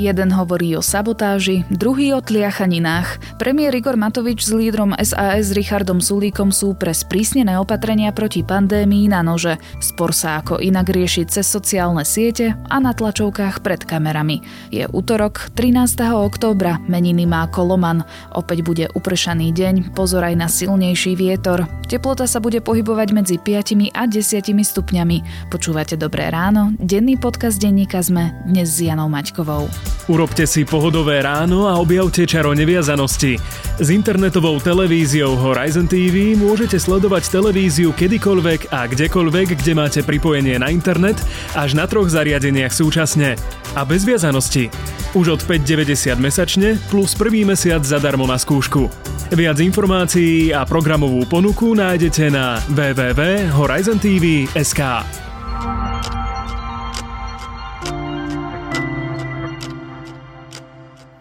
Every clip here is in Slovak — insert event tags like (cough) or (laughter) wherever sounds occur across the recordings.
Jeden hovorí o sabotáži, druhý o tliachaninách. Premiér Igor Matovič s lídrom SAS Richardom Sulíkom sú pre sprísnené opatrenia proti pandémii na nože. Spor sa ako inak riešiť cez sociálne siete a na tlačovkách pred kamerami. Je útorok, 13. októbra, meniny má Koloman. Opäť bude upršaný deň, pozor aj na silnejší vietor. Teplota sa bude pohybovať medzi 5 a 10 stupňami. Počúvate Dobré ráno, denný podcast denníka sme dnes s Janou Maťkovou. Urobte si pohodové ráno a objavte čaro neviazanosti. S internetovou televíziou Horizon TV môžete sledovať televíziu kedykoľvek a kdekoľvek, kde máte pripojenie na internet, až na troch zariadeniach súčasne. A bez viazanosti. Už od 5,90 mesačne plus prvý mesiac zadarmo na skúšku. Viac informácií a programovú ponuku nájdete na www.horizontv.sk.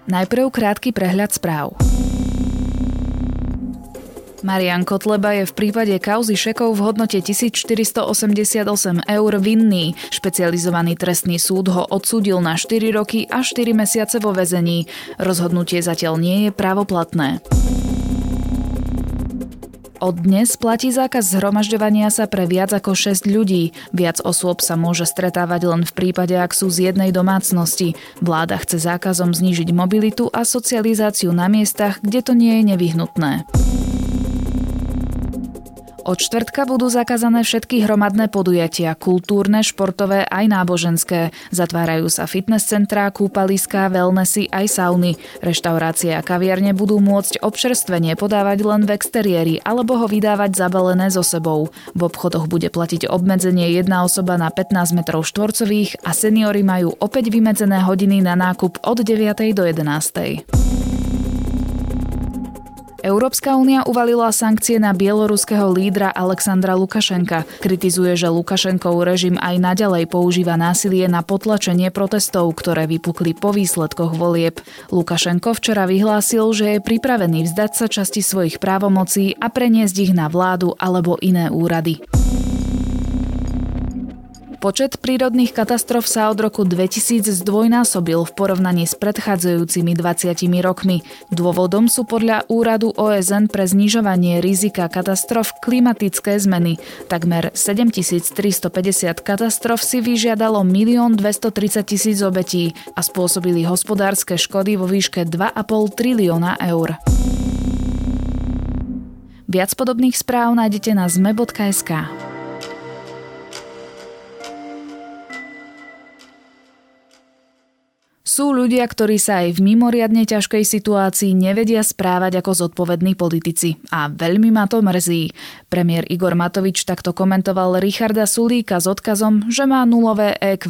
Najprv krátky prehľad správ. Marian Kotleba je v prípade kauzy šekov v hodnote 1488 eur vinný. Špecializovaný trestný súd ho odsúdil na 4 roky a 4 mesiace vo väzení. Rozhodnutie zatiaľ nie je právoplatné. Od dnes platí zákaz zhromažďovania sa pre viac ako 6 ľudí. Viac osôb sa môže stretávať len v prípade, ak sú z jednej domácnosti. Vláda chce zákazom znížiť mobilitu a socializáciu na miestach, kde to nie je nevyhnutné. Od čtvrtka budú zakázané všetky hromadné podujatia, kultúrne, športové aj náboženské. Zatvárajú sa fitness centrá, kúpaliská, wellnessy aj sauny. Reštaurácie a kaviarne budú môcť občerstvenie podávať len v exteriéri alebo ho vydávať zabalené so sebou. V obchodoch bude platiť obmedzenie jedna osoba na 15 metrov štvorcových a seniory majú opäť vymedzené hodiny na nákup od 9. do 11. Európska únia uvalila sankcie na bieloruského lídra Alexandra Lukašenka. Kritizuje, že Lukašenkov režim aj naďalej používa násilie na potlačenie protestov, ktoré vypukli po výsledkoch volieb. Lukašenko včera vyhlásil, že je pripravený vzdať sa časti svojich právomocí a preniesť ich na vládu alebo iné úrady. Počet prírodných katastrof sa od roku 2000 zdvojnásobil v porovnaní s predchádzajúcimi 20 rokmi. Dôvodom sú podľa úradu OSN pre znižovanie rizika katastrof klimatické zmeny. Takmer 7350 katastrof si vyžiadalo 1 230 tisíc obetí a spôsobili hospodárske škody vo výške 2,5 trilióna eur. Viac podobných správ nájdete na zme.sk. Sú ľudia, ktorí sa aj v mimoriadne ťažkej situácii nevedia správať ako zodpovední politici. A veľmi ma to mrzí. Premiér Igor Matovič takto komentoval Richarda Sulíka s odkazom, že má nulové EQ.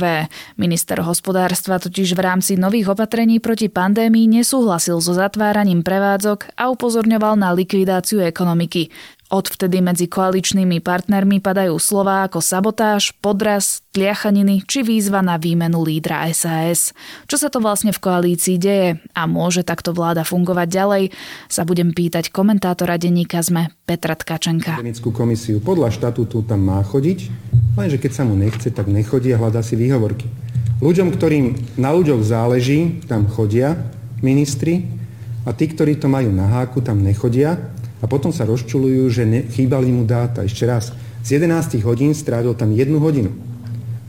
Minister hospodárstva totiž v rámci nových opatrení proti pandémii nesúhlasil so zatváraním prevádzok a upozorňoval na likvidáciu ekonomiky. Odvtedy medzi koaličnými partnermi padajú slová ako sabotáž, podraz, tliachaniny či výzva na výmenu lídra SAS. Čo sa to vlastne v koalícii deje a môže takto vláda fungovať ďalej, sa budem pýtať komentátora denníka ZME Petra Tkačenka. komisiu podľa štatútu tam má chodiť, lenže keď sa mu nechce, tak nechodí a hľadá si výhovorky. Ľuďom, ktorým na ľuďoch záleží, tam chodia ministri a tí, ktorí to majú na háku, tam nechodia a potom sa rozčulujú, že ne, chýbali mu dáta. Ešte raz, z 11 hodín strávil tam jednu hodinu.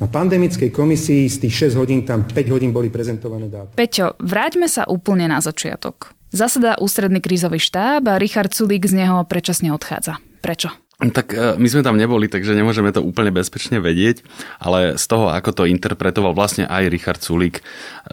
Na pandemickej komisii z tých 6 hodín tam 5 hodín boli prezentované dáta. Peťo, vráťme sa úplne na začiatok. Zaseda ústredný krízový štáb a Richard Sulík z neho predčasne odchádza. Prečo? Tak e, my sme tam neboli, takže nemôžeme to úplne bezpečne vedieť, ale z toho, ako to interpretoval vlastne aj Richard Sulík e,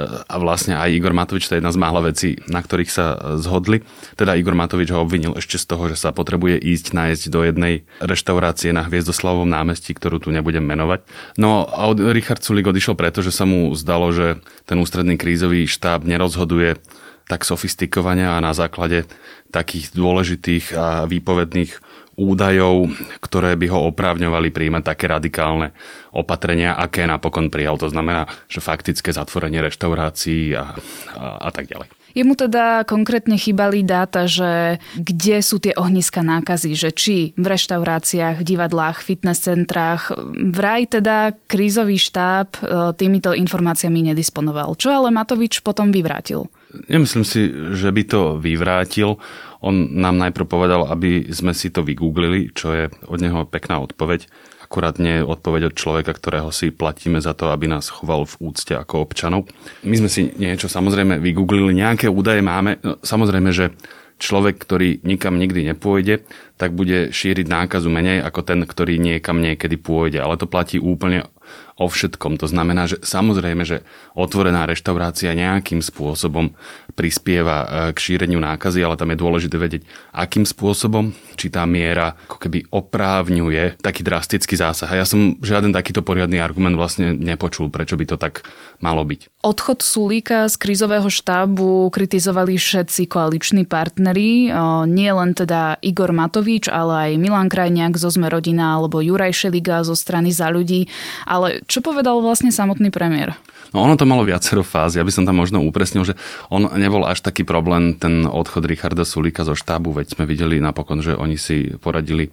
a vlastne aj Igor Matovič, to je jedna z mála vecí, na ktorých sa e, zhodli. Teda Igor Matovič ho obvinil ešte z toho, že sa potrebuje ísť nájsť do jednej reštaurácie na Hviezdoslavovom námestí, ktorú tu nebudem menovať. No a Richard Sulík odišiel preto, že sa mu zdalo, že ten ústredný krízový štáb nerozhoduje tak sofistikovane a na základe takých dôležitých a výpovedných údajov, ktoré by ho oprávňovali príjmať také radikálne opatrenia, aké napokon prijal. To znamená, že faktické zatvorenie reštaurácií a, a, a tak ďalej. Jemu teda konkrétne chýbali dáta, že kde sú tie ohniska nákazy, že či v reštauráciách, divadlách, fitness centrách. Vraj teda krízový štáb e, týmito informáciami nedisponoval. Čo ale Matovič potom vyvrátil? Nemyslím si, že by to vyvrátil. On nám najprv povedal, aby sme si to vygooglili, čo je od neho pekná odpoveď. Akurát nie odpoveď od človeka, ktorého si platíme za to, aby nás choval v úcte ako občanov. My sme si niečo samozrejme vygooglili, nejaké údaje máme. No, samozrejme, že človek, ktorý nikam nikdy nepôjde, tak bude šíriť nákazu menej ako ten, ktorý niekam niekedy pôjde. Ale to platí úplne o všetkom. To znamená, že samozrejme, že otvorená reštaurácia nejakým spôsobom prispieva e, k šíreniu nákazy, ale tam je dôležité vedieť, akým spôsobom, či tá miera ako keby oprávňuje taký drastický zásah. A ja som žiaden takýto poriadny argument vlastne nepočul, prečo by to tak malo byť. Odchod Sulíka z krízového štábu kritizovali všetci koaliční partneri, nie len teda Igor Matovič, ale aj Milan Krajniak zo Sme rodina alebo Juraj Šeliga zo strany za ľudí. Ale čo povedal vlastne samotný premiér? No ono to malo viacero fáz. Ja by som tam možno upresnil, že on nebol až taký problém, ten odchod Richarda Sulíka zo štábu, veď sme videli napokon, že oni si poradili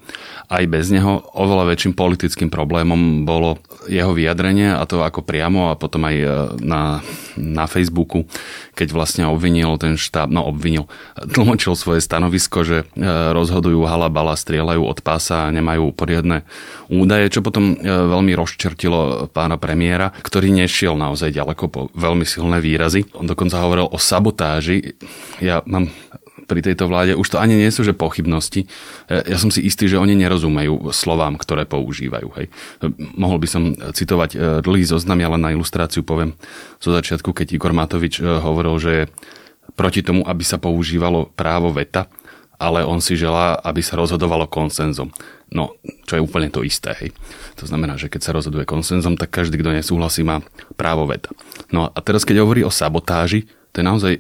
aj bez neho. Oveľa väčším politickým problémom bolo jeho vyjadrenie a to ako priamo a potom aj e, na, na Facebooku, keď vlastne obvinil ten štáb, no obvinil, tlmočil svoje stanovisko, že e, rozhodujú halabala, strieľajú od pása a nemajú poriadne údaje, čo potom e, veľmi rozčertilo pána premiéra, ktorý nešiel naozaj ďaleko po veľmi silné výrazy. On dokonca hovoril o sabotáži. Ja mám pri tejto vláde už to ani nie sú, že pochybnosti. E, ja som si istý, že oni nerozumejú slovám, ktoré používajú. Hej. Mohol by som citovať e, dlhý zoznam, ale na ilustráciu poviem zo začiatku, keď Igor Matovič hovoril, že je proti tomu, aby sa používalo právo veta, ale on si želá, aby sa rozhodovalo konsenzom. No, čo je úplne to isté. Hej. To znamená, že keď sa rozhoduje konsenzom, tak každý, kto nesúhlasí, má právo veta. No a teraz, keď hovorí o sabotáži, to je naozaj,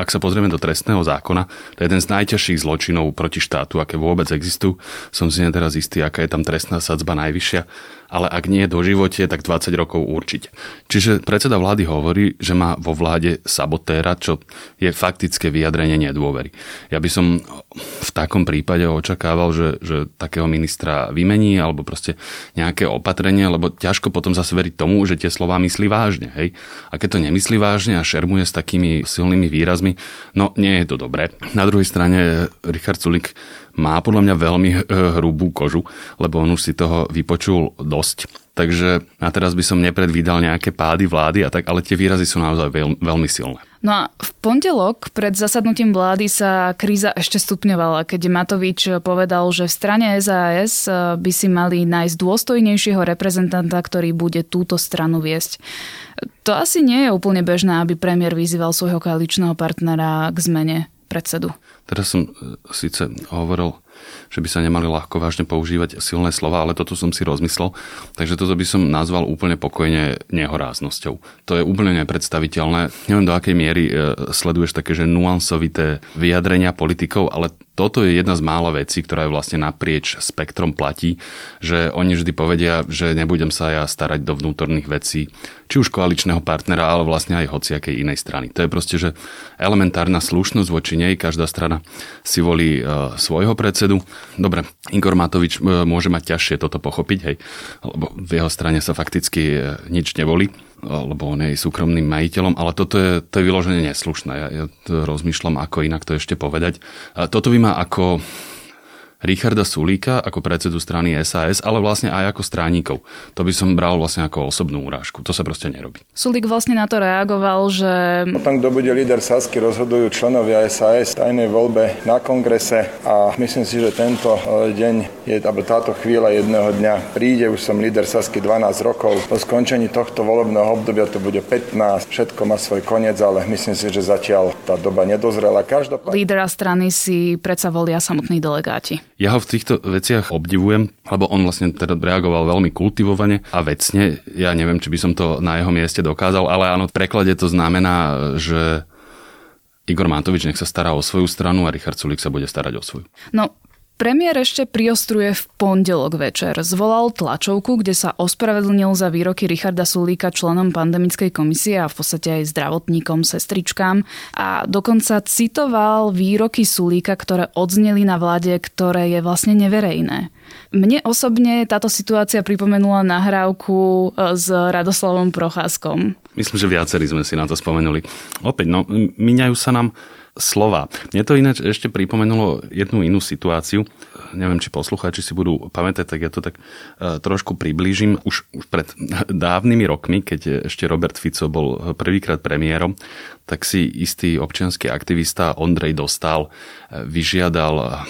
ak sa pozrieme do trestného zákona, to je jeden z najťažších zločinov proti štátu, aké vôbec existujú. Som si teraz istý, aká je tam trestná sadzba najvyššia ale ak nie do živote, tak 20 rokov určite. Čiže predseda vlády hovorí, že má vo vláde sabotéra, čo je faktické vyjadrenie nedôvery. Ja by som v takom prípade očakával, že, že takého ministra vymení alebo proste nejaké opatrenie, lebo ťažko potom zase veriť tomu, že tie slová myslí vážne. Hej? A keď to nemyslí vážne a šermuje s takými silnými výrazmi, no nie je to dobré. Na druhej strane Richard Sulik má podľa mňa veľmi eh, hrubú kožu, lebo on už si toho vypočul dosť. Takže a teraz by som nepredvídal nejaké pády vlády a tak, ale tie výrazy sú naozaj veľ, veľmi silné. No a v pondelok pred zasadnutím vlády sa kríza ešte stupňovala, keď Matovič povedal, že v strane SAS eh, by si mali nájsť dôstojnejšieho reprezentanta, ktorý bude túto stranu viesť. To asi nie je úplne bežné, aby premiér vyzýval svojho koaličného partnera k zmene predsedu. Teraz som e, síce hovoril, že by sa nemali ľahko vážne používať silné slova, ale toto som si rozmyslel. Takže toto by som nazval úplne pokojne nehoráznosťou. To je úplne nepredstaviteľné. Neviem, do akej miery e, sleduješ také, že nuansovité vyjadrenia politikov, ale toto je jedna z mála vecí, ktorá je vlastne naprieč spektrom platí, že oni vždy povedia, že nebudem sa ja starať do vnútorných vecí, či už koaličného partnera, ale vlastne aj hociakej inej strany. To je proste, že elementárna slušnosť voči nej, každá strana si volí e, svojho predsedu. Dobre, Igor Matovič e, môže mať ťažšie toto pochopiť, hej, lebo v jeho strane sa fakticky e, nič nevolí lebo on je súkromným majiteľom, ale toto je, to je vyloženie neslušné. Ja, ja rozmýšľam, ako inak to ešte povedať. Toto by ma ako Richarda Sulíka ako predsedu strany SAS, ale vlastne aj ako stránikov. To by som bral vlastne ako osobnú urážku. To sa proste nerobí. Sulík vlastne na to reagoval, že... Potom, kto bude líder Sasky, rozhodujú členovia SAS v tajnej voľbe na kongrese a myslím si, že tento e, deň, je, alebo táto chvíľa jedného dňa príde. Už som líder Sasky 12 rokov. Po skončení tohto volebného obdobia to bude 15. Všetko má svoj koniec, ale myslím si, že zatiaľ tá doba nedozrela. Každopádne... Lídera strany si predsa volia samotní delegáti. Ja ho v týchto veciach obdivujem, lebo on vlastne teda reagoval veľmi kultivovane a vecne. Ja neviem, či by som to na jeho mieste dokázal, ale áno, v preklade to znamená, že Igor Matovič nech sa stará o svoju stranu a Richard Sulik sa bude starať o svoju. No, Premiér ešte priostruje v pondelok večer. Zvolal tlačovku, kde sa ospravedlnil za výroky Richarda Sulíka členom pandemickej komisie a v podstate aj zdravotníkom, sestričkám. A dokonca citoval výroky Sulíka, ktoré odzneli na vláde, ktoré je vlastne neverejné. Mne osobne táto situácia pripomenula nahrávku e, s Radoslavom Procházkom. Myslím, že viacerí sme si na to spomenuli. Opäť, no, míňajú sa nám slova. Mne to ináč ešte pripomenulo jednu inú situáciu. Neviem, či poslucháči si budú pamätať, tak ja to tak e, trošku priblížim. Už, už pred dávnymi rokmi, keď ešte Robert Fico bol prvýkrát premiérom, tak si istý občianský aktivista Ondrej Dostal e, vyžiadal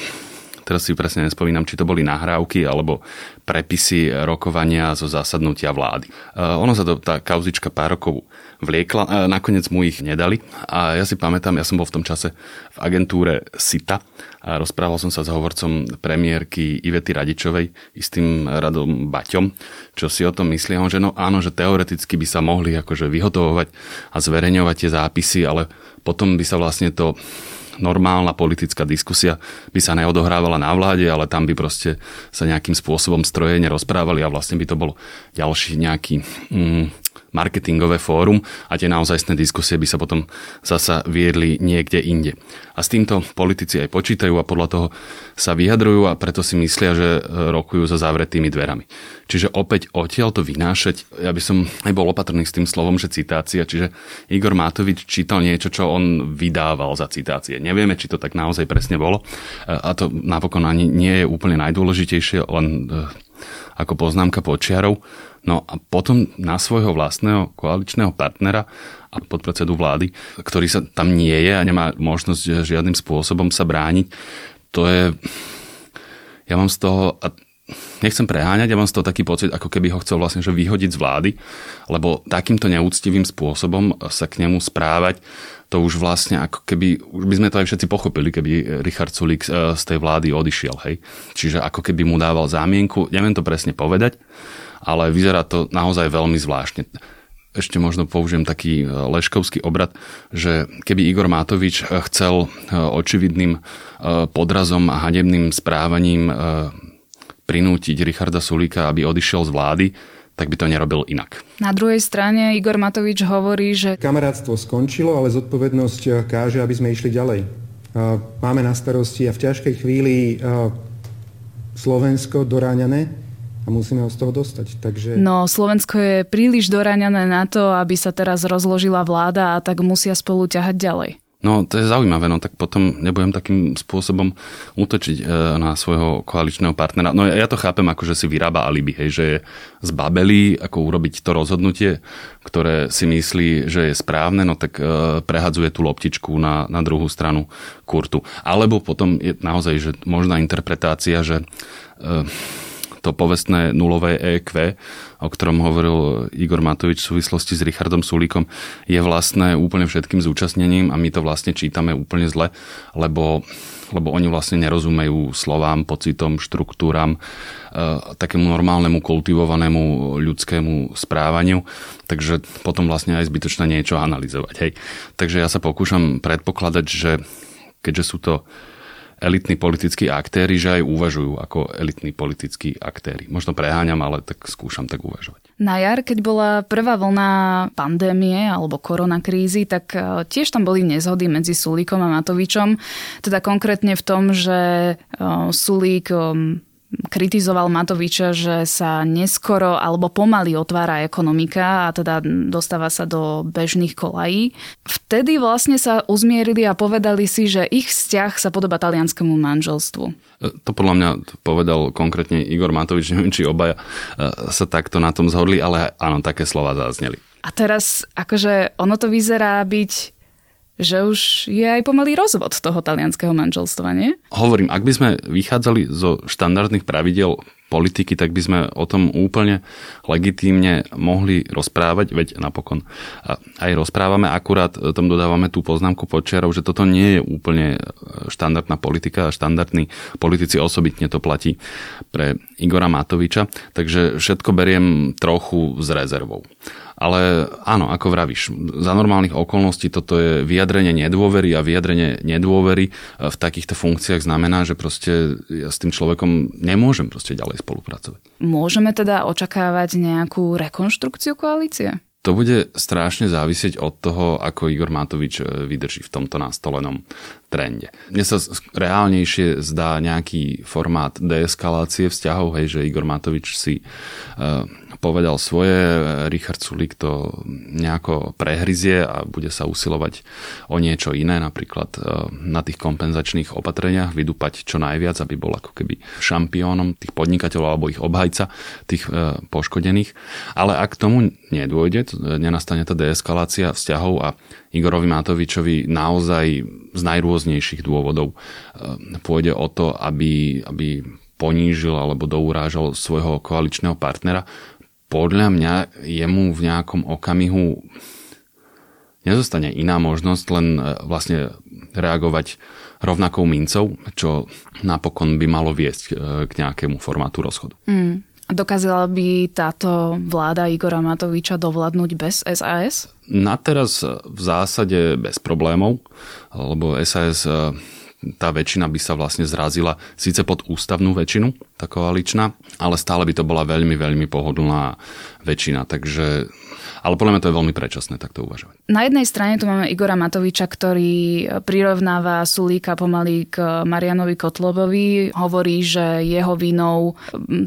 teraz si presne nespomínam, či to boli nahrávky alebo prepisy rokovania zo zasadnutia vlády. E, ono sa to, tá kauzička pár rokov vliekla, e, nakoniec mu ich nedali a ja si pamätám, ja som bol v tom čase v agentúre SITA a rozprával som sa s hovorcom premiérky Ivety Radičovej, istým Radom Baťom, čo si o tom myslia, že no áno, že teoreticky by sa mohli akože vyhotovovať a zverejňovať tie zápisy, ale potom by sa vlastne to normálna politická diskusia by sa neodohrávala na vláde, ale tam by proste sa nejakým spôsobom strojene rozprávali a vlastne by to bol ďalší nejaký mm, marketingové fórum a tie naozajstné diskusie by sa potom zasa viedli niekde inde. A s týmto politici aj počítajú a podľa toho sa vyjadrujú a preto si myslia, že e, rokujú za zavretými dverami. Čiže opäť odtiaľ to vynášať, ja by som aj bol opatrný s tým slovom, že citácia, čiže Igor Matovič čítal niečo, čo on vydával za citácie. Nevieme, či to tak naozaj presne bolo e, a to napokon ani nie je úplne najdôležitejšie, len e, ako poznámka počiarov. No a potom na svojho vlastného koaličného partnera a podpredsedu vlády, ktorý sa tam nie je a nemá možnosť žiadnym spôsobom sa brániť, to je... Ja mám z toho, a nechcem preháňať, ja mám z toho taký pocit, ako keby ho chcel vlastne že vyhodiť z vlády, lebo takýmto neúctivým spôsobom sa k nemu správať, to už vlastne ako keby, už by sme to aj všetci pochopili, keby Richard Sulík z tej vlády odišiel, hej. Čiže ako keby mu dával zámienku, neviem to presne povedať, ale vyzerá to naozaj veľmi zvláštne. Ešte možno použijem taký e, leškovský obrad, že keby Igor Matovič e, chcel očividným podrazom a hanebným správaním prinútiť Richarda Sulíka, aby odišiel z vlády, tak by to nerobil inak. Na druhej strane Igor Matovič hovorí, že... Kamarátstvo skončilo, ale zodpovednosť káže, aby sme išli ďalej. Máme na starosti a v ťažkej chvíli Slovensko doráňané a musíme ho z toho dostať. Takže... No, Slovensko je príliš doraňané na to, aby sa teraz rozložila vláda a tak musia spolu ťahať ďalej. No, to je zaujímavé, no tak potom nebudem takým spôsobom útočiť e, na svojho koaličného partnera. No ja to chápem ako, že si vyrába alibi, hej, že je zbabelý, ako urobiť to rozhodnutie, ktoré si myslí, že je správne, no tak e, prehadzuje tú loptičku na, na druhú stranu kurtu. Alebo potom je naozaj, že možná interpretácia, že e, to povestné nulové EQ, o ktorom hovoril Igor Matovič v súvislosti s Richardom Sulíkom, je vlastné úplne všetkým zúčastnením a my to vlastne čítame úplne zle, lebo lebo oni vlastne nerozumejú slovám, pocitom, štruktúram, e, takému normálnemu, kultivovanému ľudskému správaniu, takže potom vlastne aj zbytočné niečo analyzovať. Hej. Takže ja sa pokúšam predpokladať, že keďže sú to elitní politickí aktéry, že aj uvažujú ako elitní politickí aktéry. Možno preháňam, ale tak skúšam tak uvažovať. Na jar, keď bola prvá vlna pandémie alebo koronakrízy, tak e, tiež tam boli nezhody medzi Sulíkom a Matovičom. Teda konkrétne v tom, že e, Sulík e, kritizoval Matoviča, že sa neskoro alebo pomaly otvára ekonomika a teda dostáva sa do bežných kolají. Vtedy vlastne sa uzmierili a povedali si, že ich vzťah sa podoba talianskému manželstvu. E, to podľa mňa povedal konkrétne Igor Matovič, (laughs) neviem, či obaja e, sa takto na tom zhodli, ale áno, také slova zazneli. A teraz, akože ono to vyzerá byť že už je aj pomalý rozvod toho talianského manželstva, nie? Hovorím, ak by sme vychádzali zo štandardných pravidel politiky, tak by sme o tom úplne legitímne mohli rozprávať, veď napokon aj rozprávame, akurát tom dodávame tú poznámku počiarov, že toto nie je úplne štandardná politika a štandardní politici osobitne to platí pre Igora Matoviča, takže všetko beriem trochu s rezervou. Ale áno, ako vravíš, za normálnych okolností toto je vyjadrenie nedôvery a vyjadrenie nedôvery v takýchto funkciách znamená, že proste ja s tým človekom nemôžem proste ďalej spolupracovať. Môžeme teda očakávať nejakú rekonštrukciu koalície? To bude strašne závisieť od toho, ako Igor Matovič e, vydrží v tomto nastolenom trende. Mne sa reálnejšie zdá nejaký formát deeskalácie vzťahov, hej, že Igor Matovič si uh, povedal svoje, Richard Sulik to nejako prehryzie a bude sa usilovať o niečo iné, napríklad e, na tých kompenzačných opatreniach vydúpať čo najviac, aby bol ako keby šampiónom tých podnikateľov alebo ich obhajca, tých e, poškodených. Ale ak tomu nedôjde, nenastane tá deeskalácia vzťahov a Igorovi Matovičovi naozaj z najrôznejších dôvodov e, pôjde o to, aby, aby ponížil alebo dourážal svojho koaličného partnera, podľa mňa jemu v nejakom okamihu nezostane iná možnosť len e, vlastne reagovať rovnakou mincov, čo napokon by malo viesť e, k nejakému formátu rozchodu. Mm. Dokázala by táto vláda Igora Matoviča dovládnuť bez SAS? Na teraz v zásade bez problémov, lebo SAS tá väčšina by sa vlastne zrazila síce pod ústavnú väčšinu, tá koaličná, ale stále by to bola veľmi, veľmi pohodlná väčšina. Takže ale podľa mňa to je veľmi predčasné takto uvažovať. Na jednej strane tu máme Igora Matoviča, ktorý prirovnáva Sulíka pomaly k Marianovi Kotlobovi. Hovorí, že jeho vinou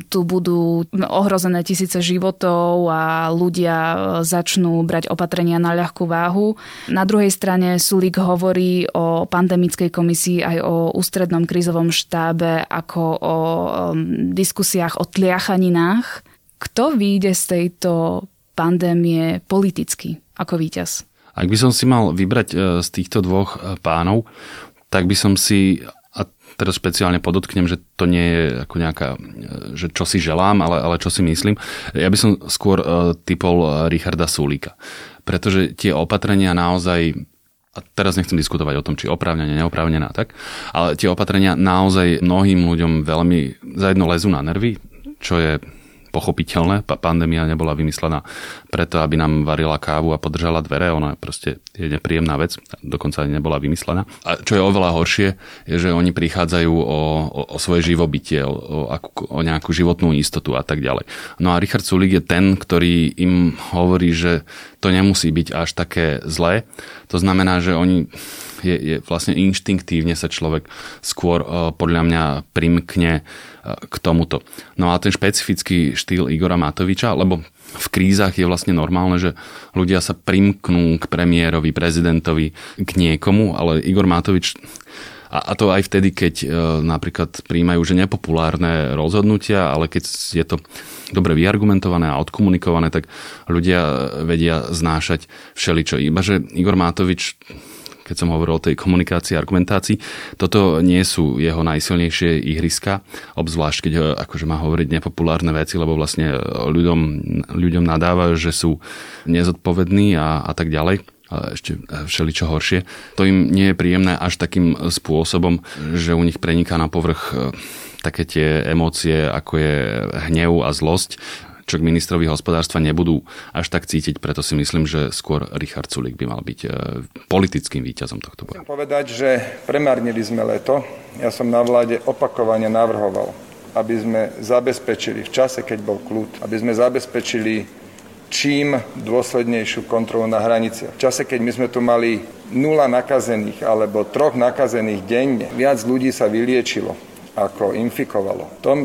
tu budú ohrozené tisíce životov a ľudia začnú brať opatrenia na ľahkú váhu. Na druhej strane Sulík hovorí o pandemickej komisii aj o ústrednom krízovom štábe ako o diskusiách o tliachaninách. Kto vyjde z tejto pandémie politicky ako víťaz? Ak by som si mal vybrať e, z týchto dvoch e, pánov, tak by som si, a teraz špeciálne podotknem, že to nie je ako nejaká, e, že čo si želám, ale, ale čo si myslím, ja by som skôr typol Richarda Sulíka. Pretože tie opatrenia naozaj a teraz nechcem diskutovať o tom, či oprávnenie, neoprávnená, tak, ale tie opatrenia naozaj mnohým ľuďom veľmi zajedno lezú na nervy, čo je pochopiteľné. Pandémia nebola vymyslená preto, aby nám varila kávu a podržala dvere. Ona proste je nepríjemná vec, dokonca ani nebola vymyslená. A čo je oveľa horšie, je, že oni prichádzajú o, o, o svoje živobytie, o, o, o nejakú životnú istotu a tak ďalej. No a Richard Sulik je ten, ktorý im hovorí, že to nemusí byť až také zlé. To znamená, že oni je, je vlastne inštinktívne sa človek skôr podľa mňa primkne k tomuto. No a ten špecifický štýl Igora Matoviča, lebo v krízach je vlastne normálne, že ľudia sa primknú k premiérovi, prezidentovi, k niekomu, ale Igor Matovič a, a to aj vtedy, keď e, napríklad príjmajú že nepopulárne rozhodnutia, ale keď je to dobre vyargumentované a odkomunikované, tak ľudia vedia znášať všeličo. Iba, že Igor Matovič keď som hovoril o tej komunikácii a argumentácii. Toto nie sú jeho najsilnejšie ihriska, obzvlášť keď akože má hovoriť nepopulárne veci, lebo vlastne ľuďom, ľuďom nadávajú, že sú nezodpovední a, a tak ďalej ale ešte všeličo horšie. To im nie je príjemné až takým spôsobom, že u nich preniká na povrch e, také tie emócie, ako je hnev a zlosť čo k ministrovi hospodárstva nebudú až tak cítiť, preto si myslím, že skôr Richard Sulik by mal byť e, politickým víťazom tohto boja. Chcem povedať, že premárnili sme leto. Ja som na vláde opakovane navrhoval, aby sme zabezpečili v čase, keď bol kľud, aby sme zabezpečili čím dôslednejšiu kontrolu na hraniciach. V čase, keď my sme tu mali nula nakazených alebo troch nakazených denne, viac ľudí sa vyliečilo ako infikovalo. V tom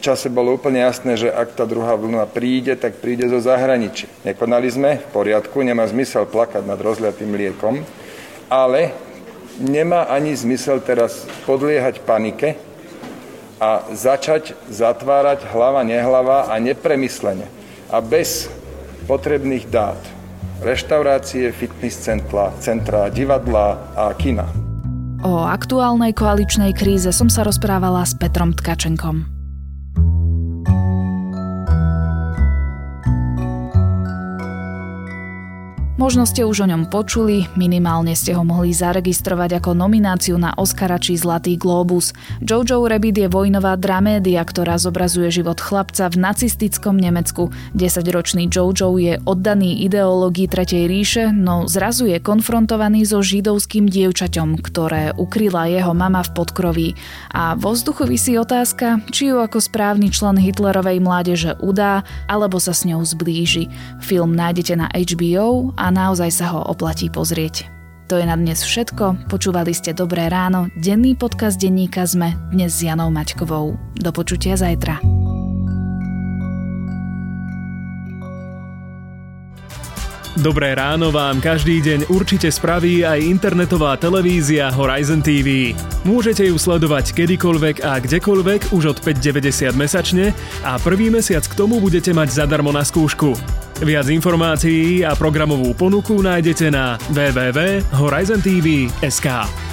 čase bolo úplne jasné, že ak tá druhá vlna príde, tak príde zo zahraničia. Nekonali sme, v poriadku, nemá zmysel plakať nad rozliatým liekom, ale nemá ani zmysel teraz podliehať panike a začať zatvárať hlava, nehlava a nepremyslene a bez potrebných dát. Reštaurácie, fitness centra, centra, divadla a kina. O aktuálnej koaličnej kríze som sa rozprávala s Petrom Tkačenkom. Možno ste už o ňom počuli, minimálne ste ho mohli zaregistrovať ako nomináciu na Oscara či Zlatý Globus. Jojo Rabbit je vojnová dramédia, ktorá zobrazuje život chlapca v nacistickom Nemecku. 10-ročný Jojo je oddaný ideológii Tretej ríše, no zrazu je konfrontovaný so židovským dievčaťom, ktoré ukryla jeho mama v podkroví. A vo vzduchu vysí otázka, či ju ako správny člen Hitlerovej mládeže udá, alebo sa s ňou zblíži. Film nájdete na HBO a naozaj sa ho oplatí pozrieť. To je na dnes všetko. Počúvali ste Dobré ráno, denný podcast denníka sme dnes s Janou Maťkovou. Do počutia zajtra. Dobré ráno vám každý deň určite spraví aj internetová televízia Horizon TV. Môžete ju sledovať kedykoľvek a kdekoľvek už od 5,90 mesačne a prvý mesiac k tomu budete mať zadarmo na skúšku. Viac informácií a programovú ponuku nájdete na www.horizontv.sk.